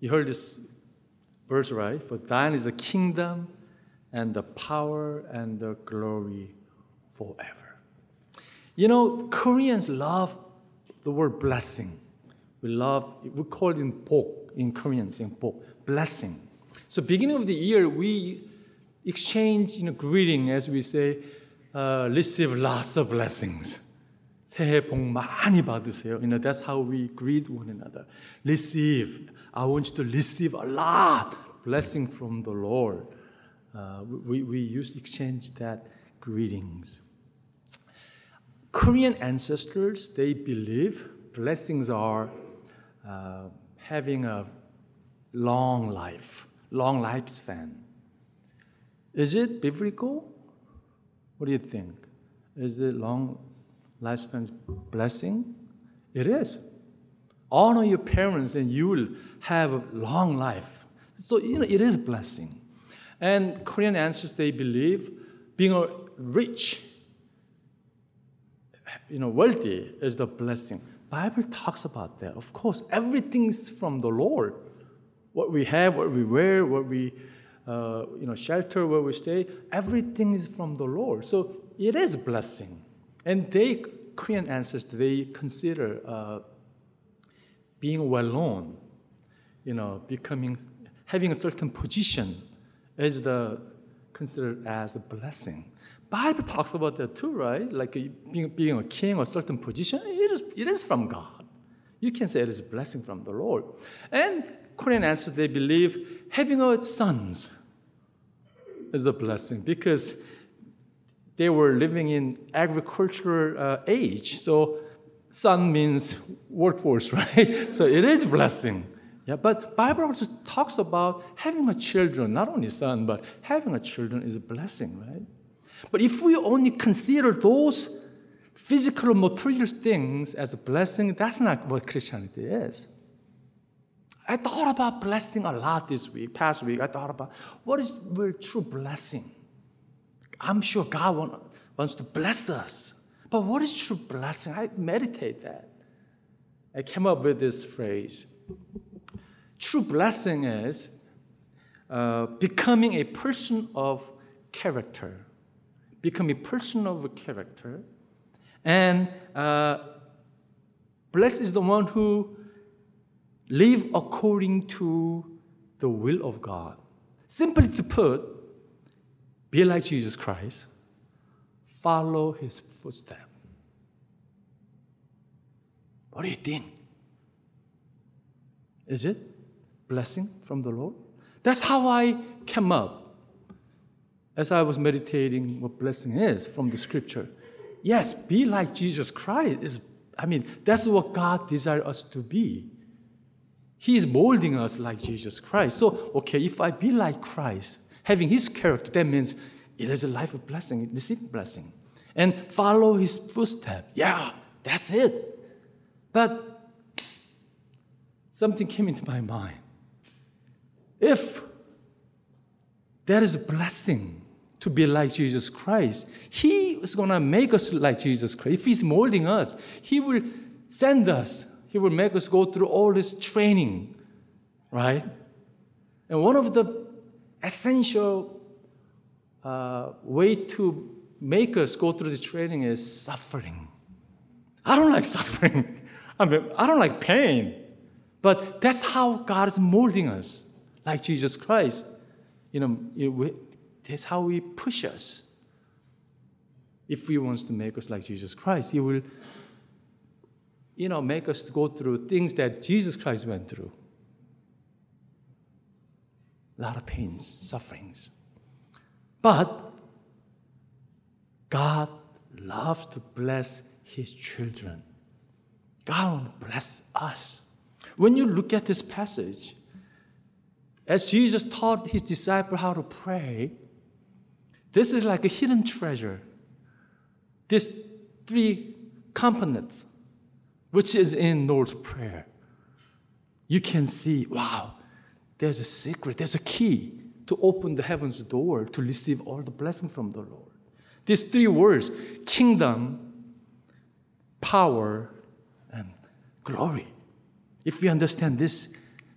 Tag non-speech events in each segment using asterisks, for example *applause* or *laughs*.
You heard this verse, right? For thine is the kingdom and the power and the glory forever. You know, Koreans love the word blessing. We love, we call it in 복, in Korean, in 복, blessing. So beginning of the year, we exchange you know, greeting as we say, uh, receive lots of blessings. 새해 복 많이 받으세요. You know, that's how we greet one another. Receive. I want you to receive a lot blessing from the Lord. Uh, we, we use exchange that greetings. Korean ancestors, they believe blessings are uh, having a long life, long lifespan. Is it biblical? What do you think? Is it long lifespan's blessing? It is. Honor your parents and you will have a long life. So, you know, it is a blessing. And Korean ancestors, they believe being rich, you know, wealthy is the blessing. Bible talks about that. Of course, everything is from the Lord. What we have, what we wear, what we, uh, you know, shelter, where we stay, everything is from the Lord. So it is blessing. And they, Korean ancestors, they consider uh, being well known, you know, becoming, having a certain position is the considered as a blessing. Bible talks about that too, right? Like being, being a king or certain position, it is, it is from God. You can say it is a blessing from the Lord. And Korean ancestors, they believe having a sons is a blessing because they were living in agricultural uh, age. So son means workforce, *laughs* right? so it is blessing. Yeah, but Bible also talks about having a children, not only son, but having a children is a blessing, right? But if we only consider those physical material things as a blessing, that's not what Christianity is. I thought about blessing a lot this week, past week. I thought about what is real true blessing. I'm sure God want, wants to bless us. But what is true blessing? I meditate that. I came up with this phrase. True blessing is uh, becoming a person of character become a person of character. And uh, blessed is the one who live according to the will of God. Simply to put, be like Jesus Christ, follow his footsteps. What do you think? Is it blessing from the Lord? That's how I came up as I was meditating what blessing is from the scripture. Yes, be like Jesus Christ. Is, I mean, that's what God desires us to be. He is molding us like Jesus Christ. So, okay, if I be like Christ, having his character, that means it is a life of blessing, receiving blessing. And follow his footsteps. Yeah, that's it. But something came into my mind. If there is a blessing to be like Jesus Christ. He is going to make us like Jesus Christ. If He's molding us, He will send us. He will make us go through all this training, right? And one of the essential uh, way to make us go through this training is suffering. I don't like *laughs* suffering. I mean, I don't like pain. But that's how God is molding us, like Jesus Christ. You know, that's how He push us. If He wants to make us like Jesus Christ, He will, you know, make us go through things that Jesus Christ went through. A lot of pains, sufferings. But God loves to bless His children. God bless us. When you look at this passage, as Jesus taught his disciples how to pray, this is like a hidden treasure. These three components, which is in Lord's Prayer. You can see, wow, there's a secret, there's a key to open the heaven's door to receive all the blessing from the Lord. These three words kingdom, power, and glory. If we understand this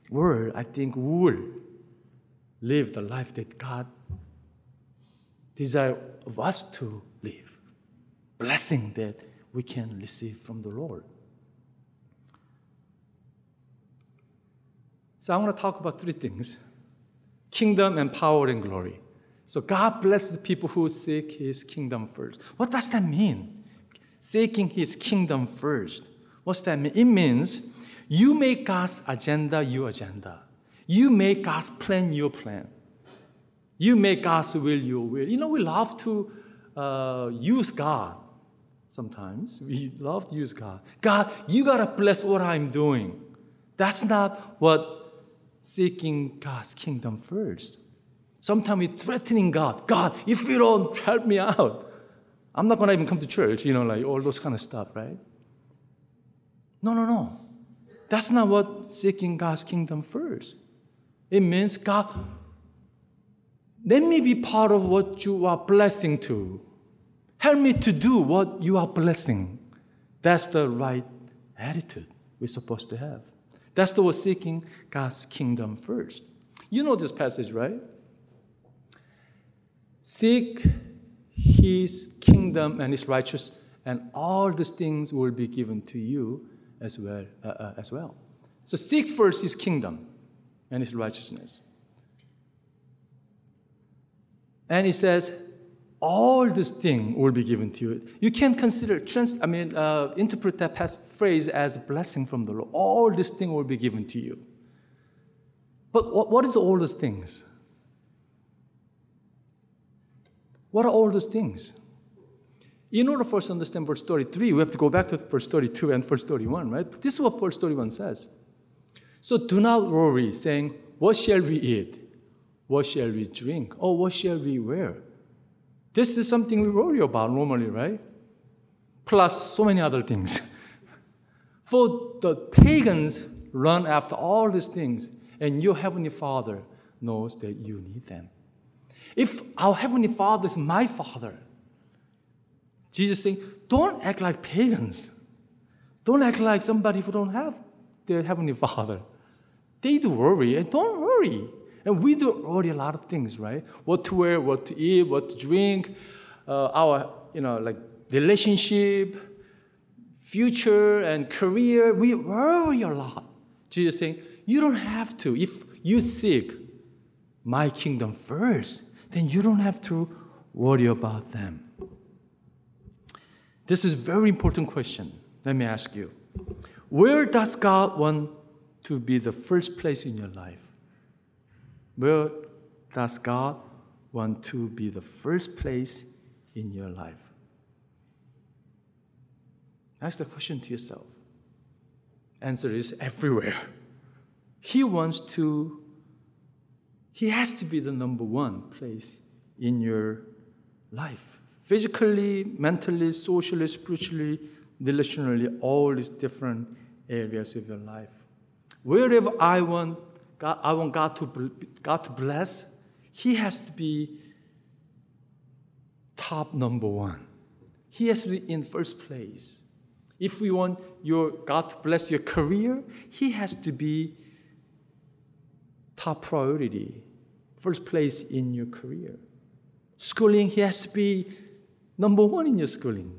word, I think we will live the life that God desires of us to live. Blessing that we can receive from the Lord. So I want to talk about three things kingdom and power and glory. So God blesses people who seek his kingdom first. What does that mean? Seeking his kingdom first. What's that mean? It means you make God's agenda your agenda. You make God's plan your plan. You make God's will your will. You know, we love to uh, use God sometimes. We love to use God. God, you got to bless what I'm doing. That's not what seeking God's kingdom first. Sometimes we're threatening God. God, if you don't help me out, I'm not going to even come to church, you know, like all those kind of stuff, right? No, no, no. That's not what seeking God's kingdom first. It means, God, let me be part of what you are blessing to. Help me to do what you are blessing. That's the right attitude we're supposed to have. That's the word seeking God's kingdom first. You know this passage, right? Seek his kingdom and his righteousness, and all these things will be given to you as well. Uh, uh, as well. So seek first his kingdom and his righteousness. And he says, all this thing will be given to you. You can consider, trans, I mean, uh, interpret that phrase as a blessing from the Lord. All this thing will be given to you. But what, what is all these things? What are all those things? In order for us to understand verse 33, we have to go back to verse 32 and verse 31, right? But This is what verse 31 says. So do not worry, saying, What shall we eat? What shall we drink? Or what shall we wear? This is something we worry about normally, right? Plus so many other things. *laughs* For the pagans run after all these things, and your heavenly Father knows that you need them. If our heavenly Father is my Father, Jesus saying, don't act like pagans. Don't act like somebody who don't have their heavenly Father. They do worry, and don't worry. And we do already a lot of things, right? What to wear, what to eat, what to drink, uh, our, you know, like relationship, future, and career. We worry a lot. Jesus saying, you don't have to. If you seek my kingdom first, then you don't have to worry about them. This is very important question. Let me ask you. Where does God want to be the first place in your life? Where does God want to be the first place in your life? Ask the question to yourself. Answer is everywhere. He wants to, he has to be the number one place in your life. Physically, mentally, socially, spiritually, relationally, all these different areas of your life. Wherever I want God, I want God to, God to bless, He has to be top number one. He has to be in first place. If we want your God to bless your career, He has to be top priority, first place in your career. Schooling, He has to be number one in your schooling.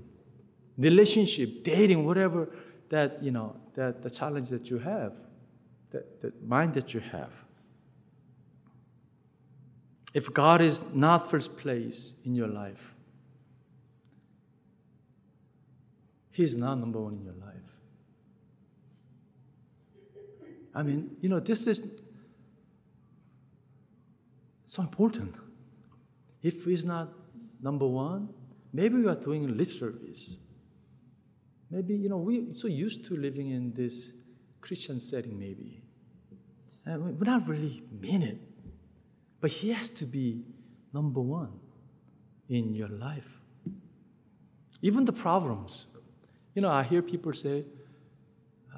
Relationship, dating, whatever that you know, that the challenge that you have that, that mind that you have. If God is not first place in your life, He is not number one in your life. I mean, you know, this is so important. If He's not number one, maybe we are doing lip service. Maybe, you know, we're so used to living in this Christian setting, maybe. Uh, we not really mean it. But He has to be number one in your life. Even the problems. You know, I hear people say,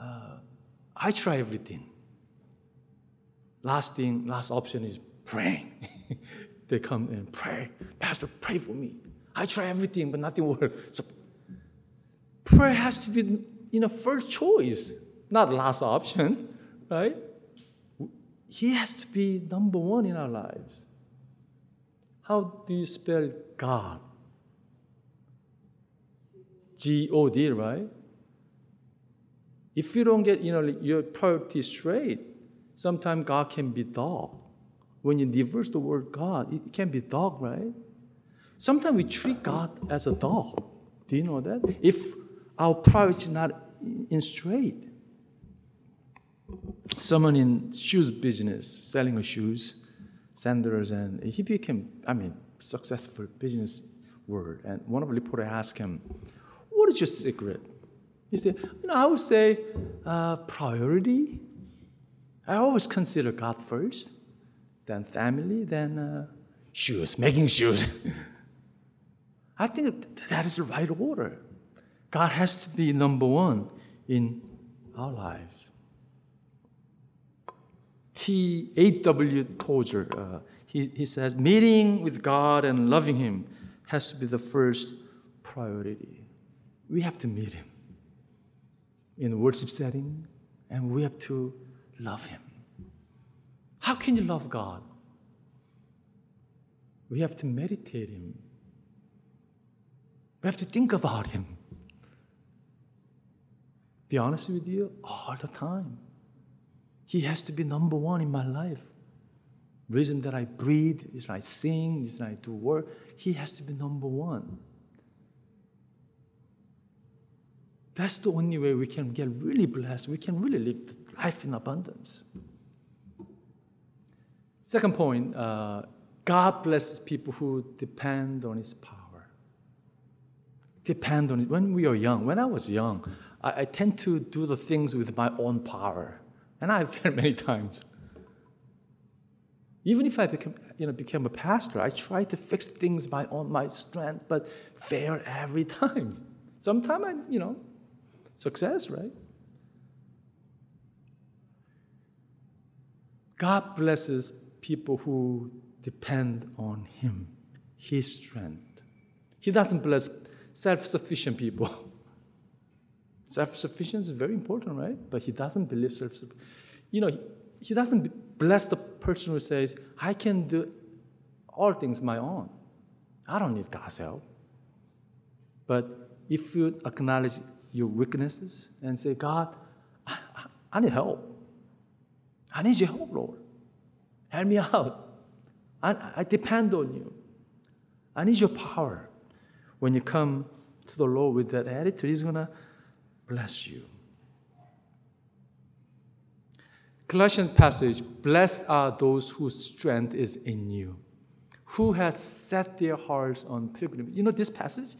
uh, I try everything. Last thing, last option is praying. *laughs* they come and pray. Pastor, pray for me. I try everything, but nothing works. So prayer has to be, you know, first choice, not last option, *laughs* right? He has to be number one in our lives. How do you spell God? G O D, right? If you don't get you know your priorities straight, sometimes God can be dog. When you reverse the word God, it can be dog, right? Sometimes we treat God as a dog. Do you know that? If our priority is not in straight. Someone in shoes business, selling shoes, sandals, and he became, I mean, successful business world. And one of the reporters asked him, "What is your secret?" He said, "You know, I would say uh, priority. I always consider God first, then family, then uh, shoes, making shoes." *laughs* I think that is the right order. God has to be number one in our lives. T. A.W. Tozer, uh, he, he says, meeting with God and loving Him has to be the first priority. We have to meet Him in worship setting, and we have to love Him. How can you love God? We have to meditate Him. We have to think about Him. Be honest with you, all the time. He has to be number one in my life. Reason that I breathe, is I sing, is I do work. He has to be number one. That's the only way we can get really blessed. We can really live life in abundance. Second point uh, God blesses people who depend on His power. Depend on it. When we are young, when I was young, I, I tend to do the things with my own power. And I've failed *laughs* many times. Even if I became, you know, became a pastor, I tried to fix things by on my strength, but fail every *laughs* time. Sometimes I, you know, success, right? God blesses people who depend on Him, His strength. He doesn't bless self sufficient people. *laughs* Self sufficiency is very important, right? But he doesn't believe self sufficiency. You know, he doesn't bless the person who says, I can do all things my own. I don't need God's help. But if you acknowledge your weaknesses and say, God, I, I need help. I need your help, Lord. Help me out. I, I depend on you. I need your power. When you come to the Lord with that attitude, He's going to bless you. Colossians passage, blessed are those whose strength is in you, who has set their hearts on pilgrimage. You know this passage?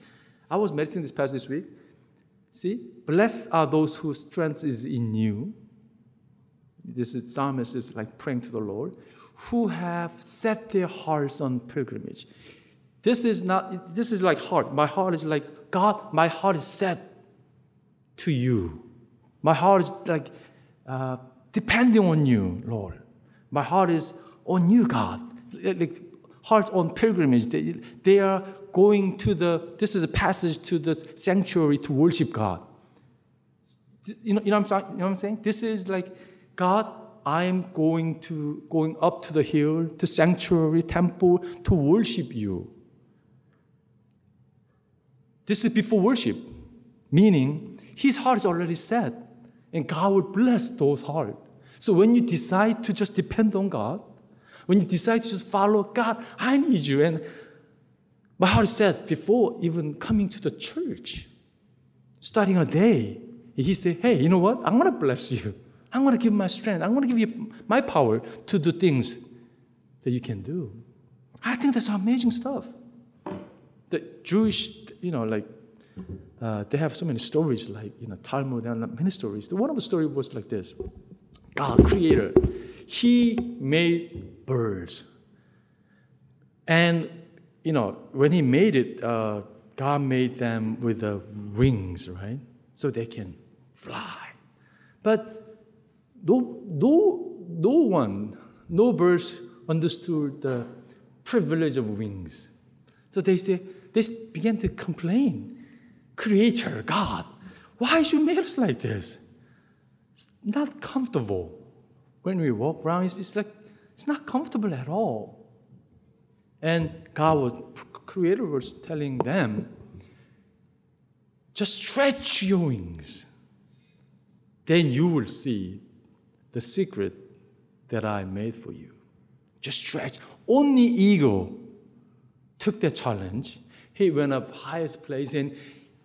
I was meditating this passage this week. See, blessed are those whose strength is in you. This is psalmist is like praying to the Lord, who have set their hearts on pilgrimage. This is not, this is like heart. My heart is like, God, my heart is set to you. My heart is like uh, depending on you, Lord. My heart is on you, God. Like hearts on pilgrimage. They, they are going to the, this is a passage to the sanctuary to worship God. You know, you know, I'm, you know what I'm saying? This is like, God, I'm going to going up to the hill, to sanctuary, temple, to worship you. This is before worship, meaning his heart is already set, and God will bless those hearts. So when you decide to just depend on God, when you decide to just follow God, I need you. And my heart set before even coming to the church. Starting a day, he said, Hey, you know what? I'm going to bless you. I'm going to give my strength. I'm going to give you my power to do things that you can do. I think that's amazing stuff. The Jewish, you know, like uh, they have so many stories, like you know Talmud and many stories. One of the stories was like this: God, Creator, He made birds, and you know when He made it, uh, God made them with the wings, right, so they can fly. But no, no, no one, no birds understood the privilege of wings. So they say they began to complain Creator, God, why you made us like this? It's not comfortable. when we walk around, it's, it's like it's not comfortable at all. And God was creator was telling them, just stretch your wings. Then you will see the secret that I made for you. Just stretch. Only eagle took that challenge. He went up highest place and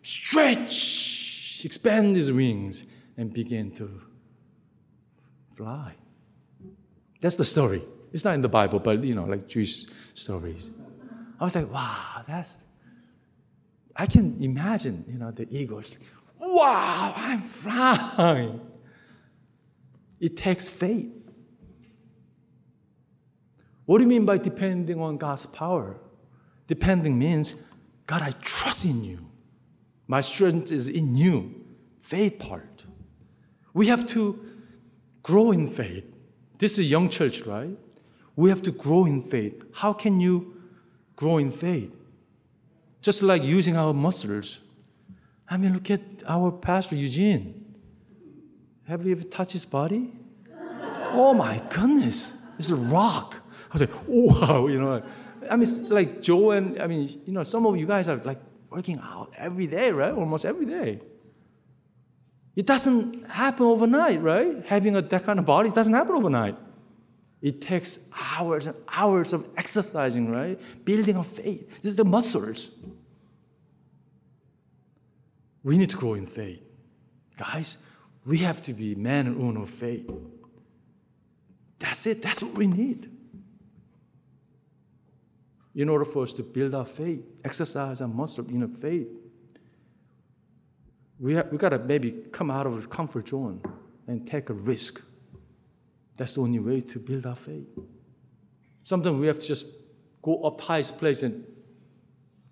stretch, expand his wings, and begin to fly. That's the story. It's not in the Bible, but you know, like Jewish stories. I was like, wow, that's. I can imagine, you know, the eagles. Wow, I'm flying. It takes faith. What do you mean by depending on God's power? Depending means, God, I trust in you. My strength is in you. Faith part. We have to grow in faith. This is a young church, right? We have to grow in faith. How can you grow in faith? Just like using our muscles. I mean, look at our pastor, Eugene. Have you ever touched his body? *laughs* oh my goodness, it's a rock. I was like, *laughs* wow, you know. I mean, like Joe and, I mean, you know, some of you guys are like working out every day, right? Almost every day. It doesn't happen overnight, right? Having a, that kind of body, doesn't happen overnight. It takes hours and hours of exercising, right? Building of faith. This is the muscles. We need to grow in faith. Guys, we have to be men and women of faith. That's it. That's what we need. In order for us to build our faith, exercise our muscle in know, faith, we, we got to maybe come out of the comfort zone and take a risk. That's the only way to build our faith. Sometimes we have to just go up highest place and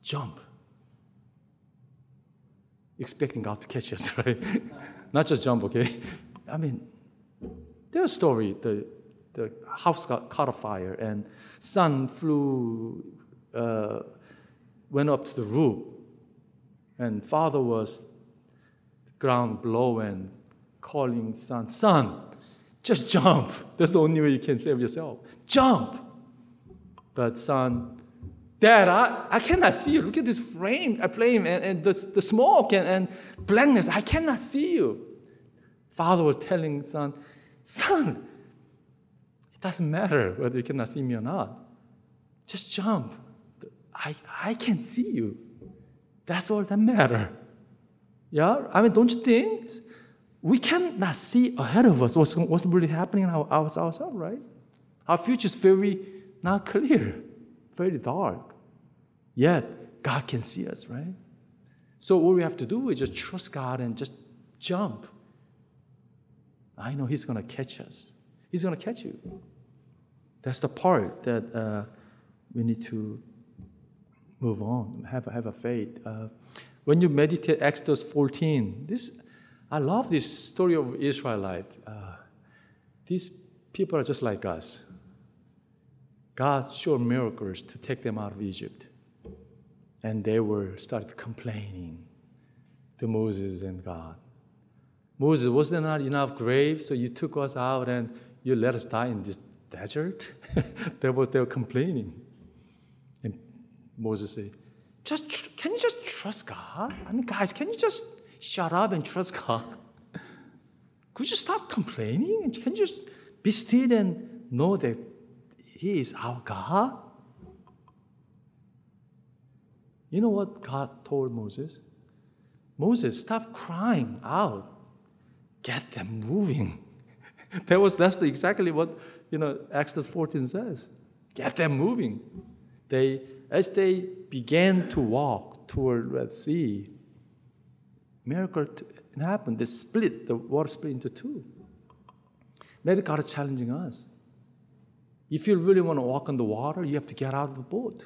jump, expecting God to catch us, *laughs* right? Not just jump, okay? I mean, there's a story. The, the house got caught fire, and son flew, uh, went up to the roof, and father was ground below and calling son, son, just jump. *laughs* That's the only way you can save yourself. Jump. But son, Dad, I, I cannot see you. Look at this frame, a flame, and, and the, the smoke and, and blackness. I cannot see you. Father was telling son, son, it doesn't matter whether you cannot see me or not. Just jump. I, I can see you. That's all that matters. Yeah? I mean, don't you think? We cannot see ahead of us what's, what's really happening in our, ourselves, right? Our future is very not clear, very dark. Yet, God can see us, right? So, what we have to do is just trust God and just jump. I know He's going to catch us, He's going to catch you. That's the part that uh, we need to move on, have, have a faith. Uh, when you meditate Exodus 14, this, I love this story of Israelite. Uh, these people are just like us. God showed miracles to take them out of Egypt. And they were started complaining to Moses and God. Moses, was there not enough grave? So you took us out and you let us die in this desert? *laughs* they, were, they were complaining. And Moses said, just can you just trust God? I mean, guys, can you just shut up and trust God? *laughs* Could you stop complaining? Can you just be still and know that He is our God? You know what God told Moses? Moses, stop crying out. Get them moving. *laughs* that was that's the, exactly what you know Exodus 14 says. Get them moving. They as they began to walk toward Red Sea, miracle happened. They split, the water split into two. Maybe God is challenging us. If you really want to walk on the water, you have to get out of the boat.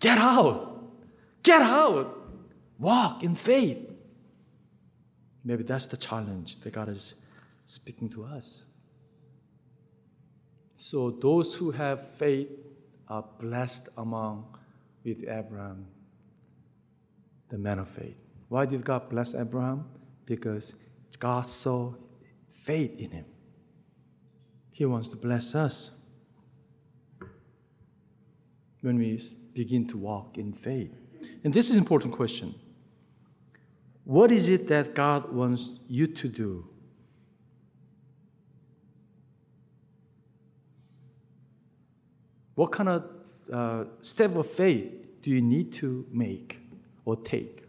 Get out! Get out! Walk in faith. Maybe that's the challenge that God is speaking to us. So, those who have faith are blessed among with Abraham, the man of faith. Why did God bless Abraham? Because God saw faith in him. He wants to bless us when we begin to walk in faith. And this is an important question. What is it that God wants you to do? What kind of uh, step of faith do you need to make or take?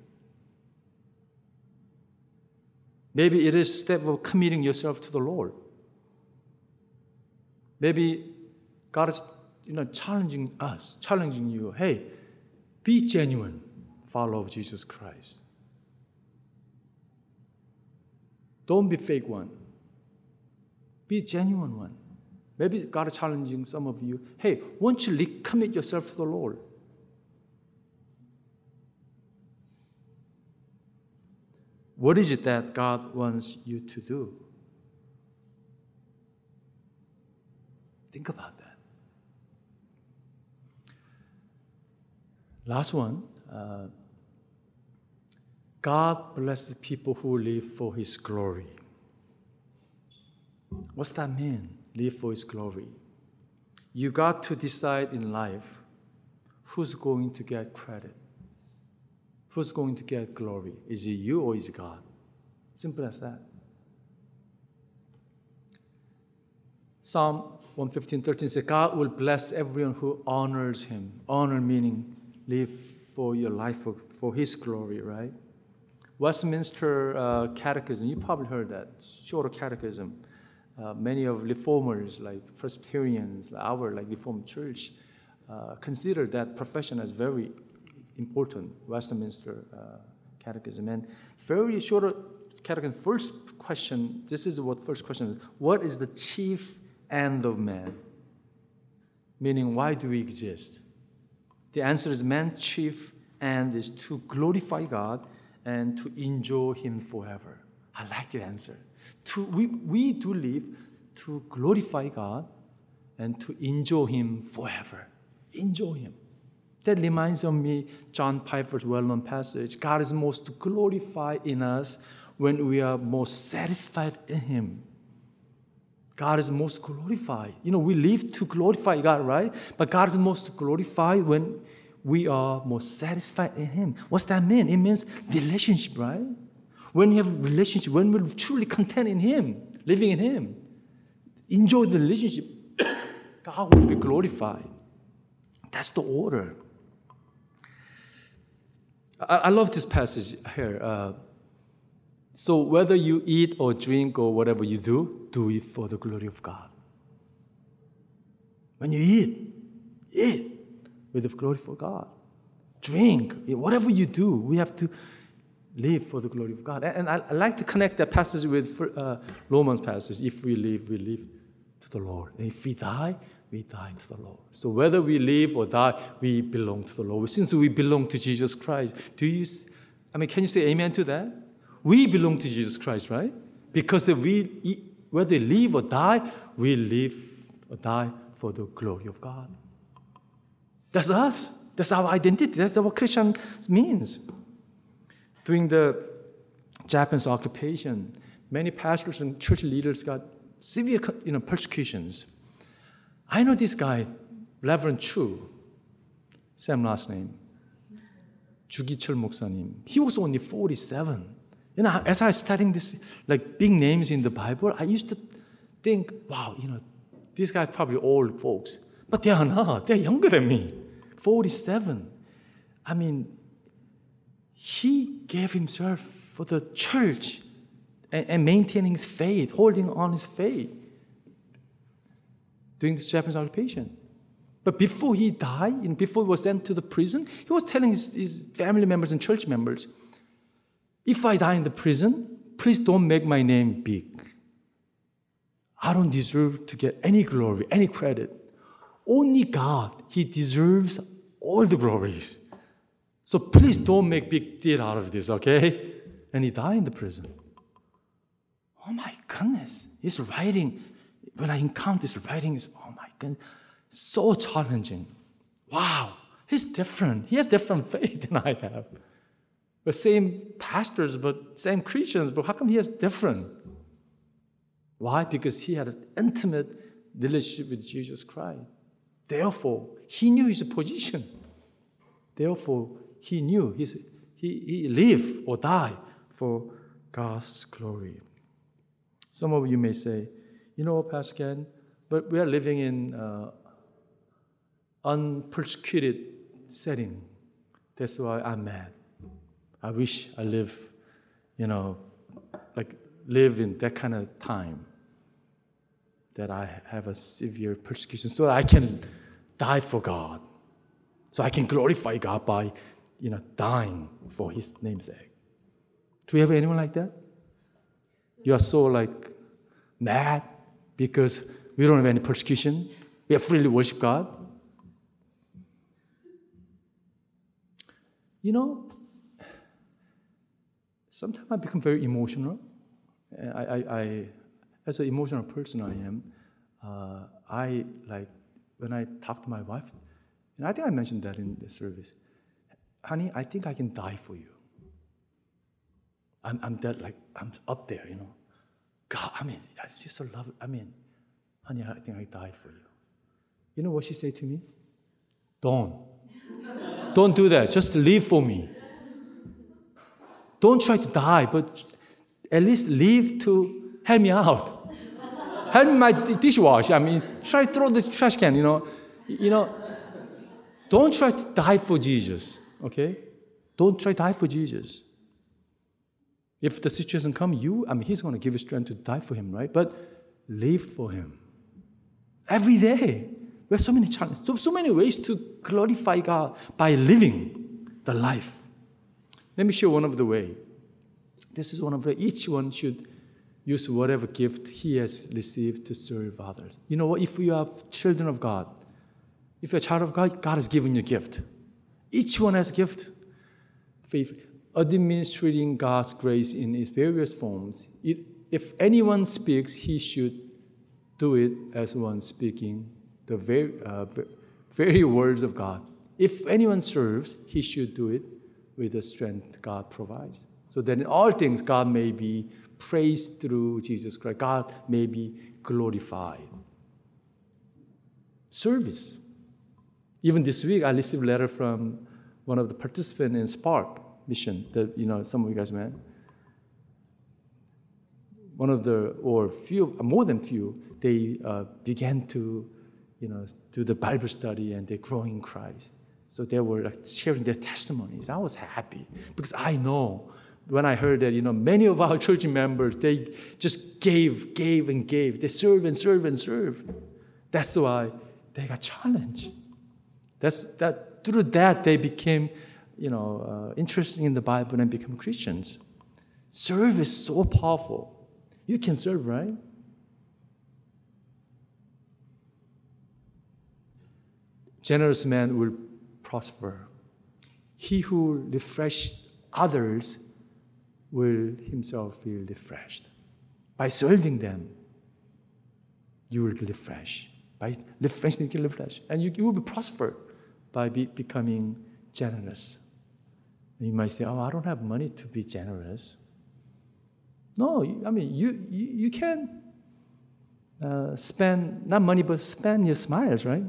Maybe it is step of committing yourself to the Lord. Maybe God is you know, challenging us, challenging you. Hey, be genuine follower of Jesus Christ. Don't be fake one. Be genuine one. Maybe God is challenging some of you. Hey, won't you recommit yourself to the Lord? What is it that God wants you to do? Think about that. Last one. Uh, God blesses people who live for His glory. What's that mean? Live for His glory. You got to decide in life who's going to get credit, who's going to get glory. Is it you or is it God? Simple as that. Psalm 115, 13 says, God will bless everyone who honors him. Honor meaning live for your life for, for his glory, right? Westminster uh, Catechism, you probably heard that, shorter catechism. Uh, many of reformers, like Presbyterians, our like Reformed Church, uh, consider that profession as very important. Westminster uh, Catechism, and very short catechism. First question. This is what first question is. What is the chief end of man? Meaning, why do we exist? The answer is man's chief end is to glorify God and to enjoy Him forever. I like the answer. To, we, we do live to glorify God and to enjoy Him forever. Enjoy Him. That reminds of me John Piper's well-known passage. God is most glorified in us when we are most satisfied in Him. God is most glorified. You know, we live to glorify God, right? But God is most glorified when we are most satisfied in Him. What's that mean? It means relationship, right? When you have relationship, when we're truly content in Him, living in Him, enjoy the relationship, *coughs* God will be glorified. That's the order. I, I love this passage here. Uh, so whether you eat or drink or whatever you do, do it for the glory of God. When you eat, eat with the glory for God. Drink, whatever you do, we have to live for the glory of God. And I, I like to connect that passage with uh, Romans passage. If we live, we live to the Lord. And if we die, we die to the Lord. So whether we live or die, we belong to the Lord. Since we belong to Jesus Christ, do you? I mean, can you say Amen to that? We belong to Jesus Christ, right? Because if we whether live or die, we live or die for the glory of God. That's us. That's our identity. That's what Christian means. During the Japanese occupation, many pastors and church leaders got severe you know, persecutions. I know this guy, Reverend Chu, same last name, Jugichul Moksanim. He was only 47. You know, as I was studying this, like big names in the Bible, I used to think, wow, you know, these guys probably old folks, but they are not. They're younger than me, 47. I mean, he gave himself for the church and, and maintaining his faith, holding on his faith during this Japanese occupation. But before he died, before he was sent to the prison, he was telling his, his family members and church members, if I die in the prison, please don't make my name big. I don't deserve to get any glory, any credit. Only God, He deserves all the glories. So please don't make big deal out of this, okay? And he died in the prison. Oh my goodness. His writing, when I encounter this writing, is oh my goodness, so challenging. Wow, he's different. He has different *laughs* faith than I have. The same pastors, but same Christians, but how come he has different? Why? Because he had an intimate relationship with Jesus Christ. Therefore, he knew his position. Therefore, he knew his, he, he live or die for God's glory. Some of you may say, you know, Pastor Ken, but we are living in uh, unpersecuted setting. That's why I'm mad. I wish I live, you know, like live in that kind of time that I have a severe persecution so I can die for God. So I can glorify God by, you know, dying for his namesake. Do you have anyone like that? You are so like mad because we don't have any persecution. We have freely worship God. You know, sometimes I become very emotional. I, I, I as an emotional person I am, uh, I like when I talk to my wife, and I think I mentioned that in the service. Honey, I think I can die for you. I'm, I'm that like I'm up there, you know. God, I mean, I just so love. I mean, honey, I think I die for you. You know what she said to me? Don't. Don't do that. Just live for me. Don't try to die, but at least live to help me out. help me my dishwasher. I mean, try to throw the trash can, you know. You know, don't try to die for Jesus, okay? Don't try to die for Jesus. If the situation come, you, I mean, he's going to give you strength to die for him, right? But live for him. Every day. We have so many challenges, so, so many ways to glorify God by living the life. Let me show one of the way. This is one of the each one should use whatever gift he has received to serve others. You know what? If you are children of God, if you're a child of God, God has given you a gift. Each one has a gift. Faith administering God's grace in its various forms. It, if anyone speaks, he should do it as one speaking the very, uh, very words of God. If anyone serves, he should do it with the strength God provides. So that in all things, God may be praised through Jesus Christ. God may be glorified. Service. Even this week, I received a letter from one of the participants in Spark mission that you know some of you guys met. One of the or few more than few they uh, began to you know do the Bible study and they grow in Christ. So they were like sharing their testimonies. I was happy because I know when I heard that you know many of our church members they just gave, gave and gave. They serve and serve and serve. That's why they got challenged. That's that through that they became you know, uh, interested in the Bible and become Christians. Serve is so powerful. You can serve, right? Generous man will prosper. He who refreshes others will himself feel refreshed. By serving them, you will refresh. By refreshing, you will refresh. And you, you will be prospered by be, becoming generous. You might say, Oh, I don't have money to be generous. No, I mean, you, you, you can uh, spend, not money, but spend your smiles, right?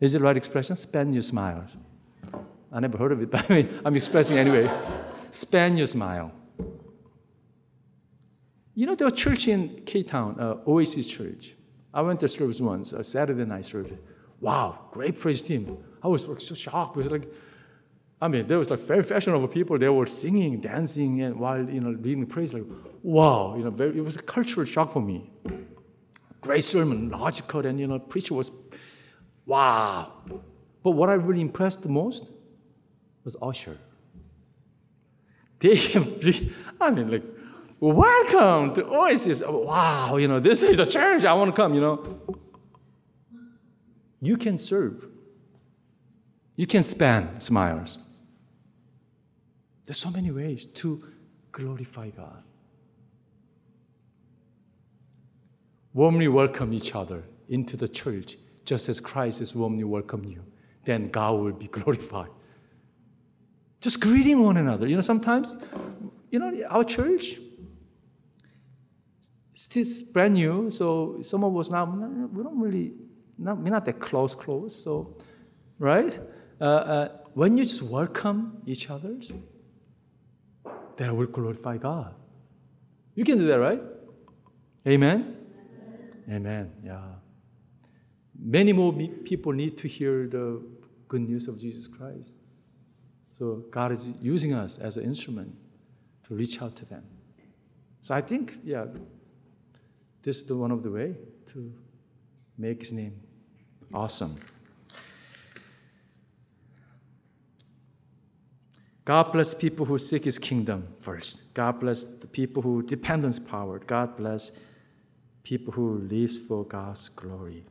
Is it right expression? Spend your smiles. I never heard of it, *laughs* but I mean, I'm expressing anyway. spend your smile. You know, there was a church in K Town, uh, Oasis Church. I went to service once, a Saturday night service. Wow, great praise team. I was like, so shocked because like I mean, there was like very fashionable people. They were singing, dancing, and while you know leading praise, like, wow, you know, very, it was a cultural shock for me. Great sermon, logical, and you know, preacher was, wow. But what I really impressed the most was usher. They, be, I mean, like, welcome to Oasis. Wow, you know, this is the church. I want to come. You know, you can serve. You can spend smiles. There's so many ways to glorify God. Warmly welcome each other into the church, just as Christ is warmly welcomed you. Then God will be *laughs* glorified. Just greeting one another. You know, sometimes, you know, our church, still brand new, so some of us now we don't really not we're not that close, close. So, right? Uh, uh, when you just welcome each other, that will glorify God. You can do that, right? Amen. Amen. Yeah. Many more people need to hear the good news of Jesus Christ. So God is using us as an instrument to reach out to them. So I think, yeah, this is the one of the way to make His name awesome. God bless people who seek His kingdom first. God bless the people who depend on His power. God bless people who live for God's glory.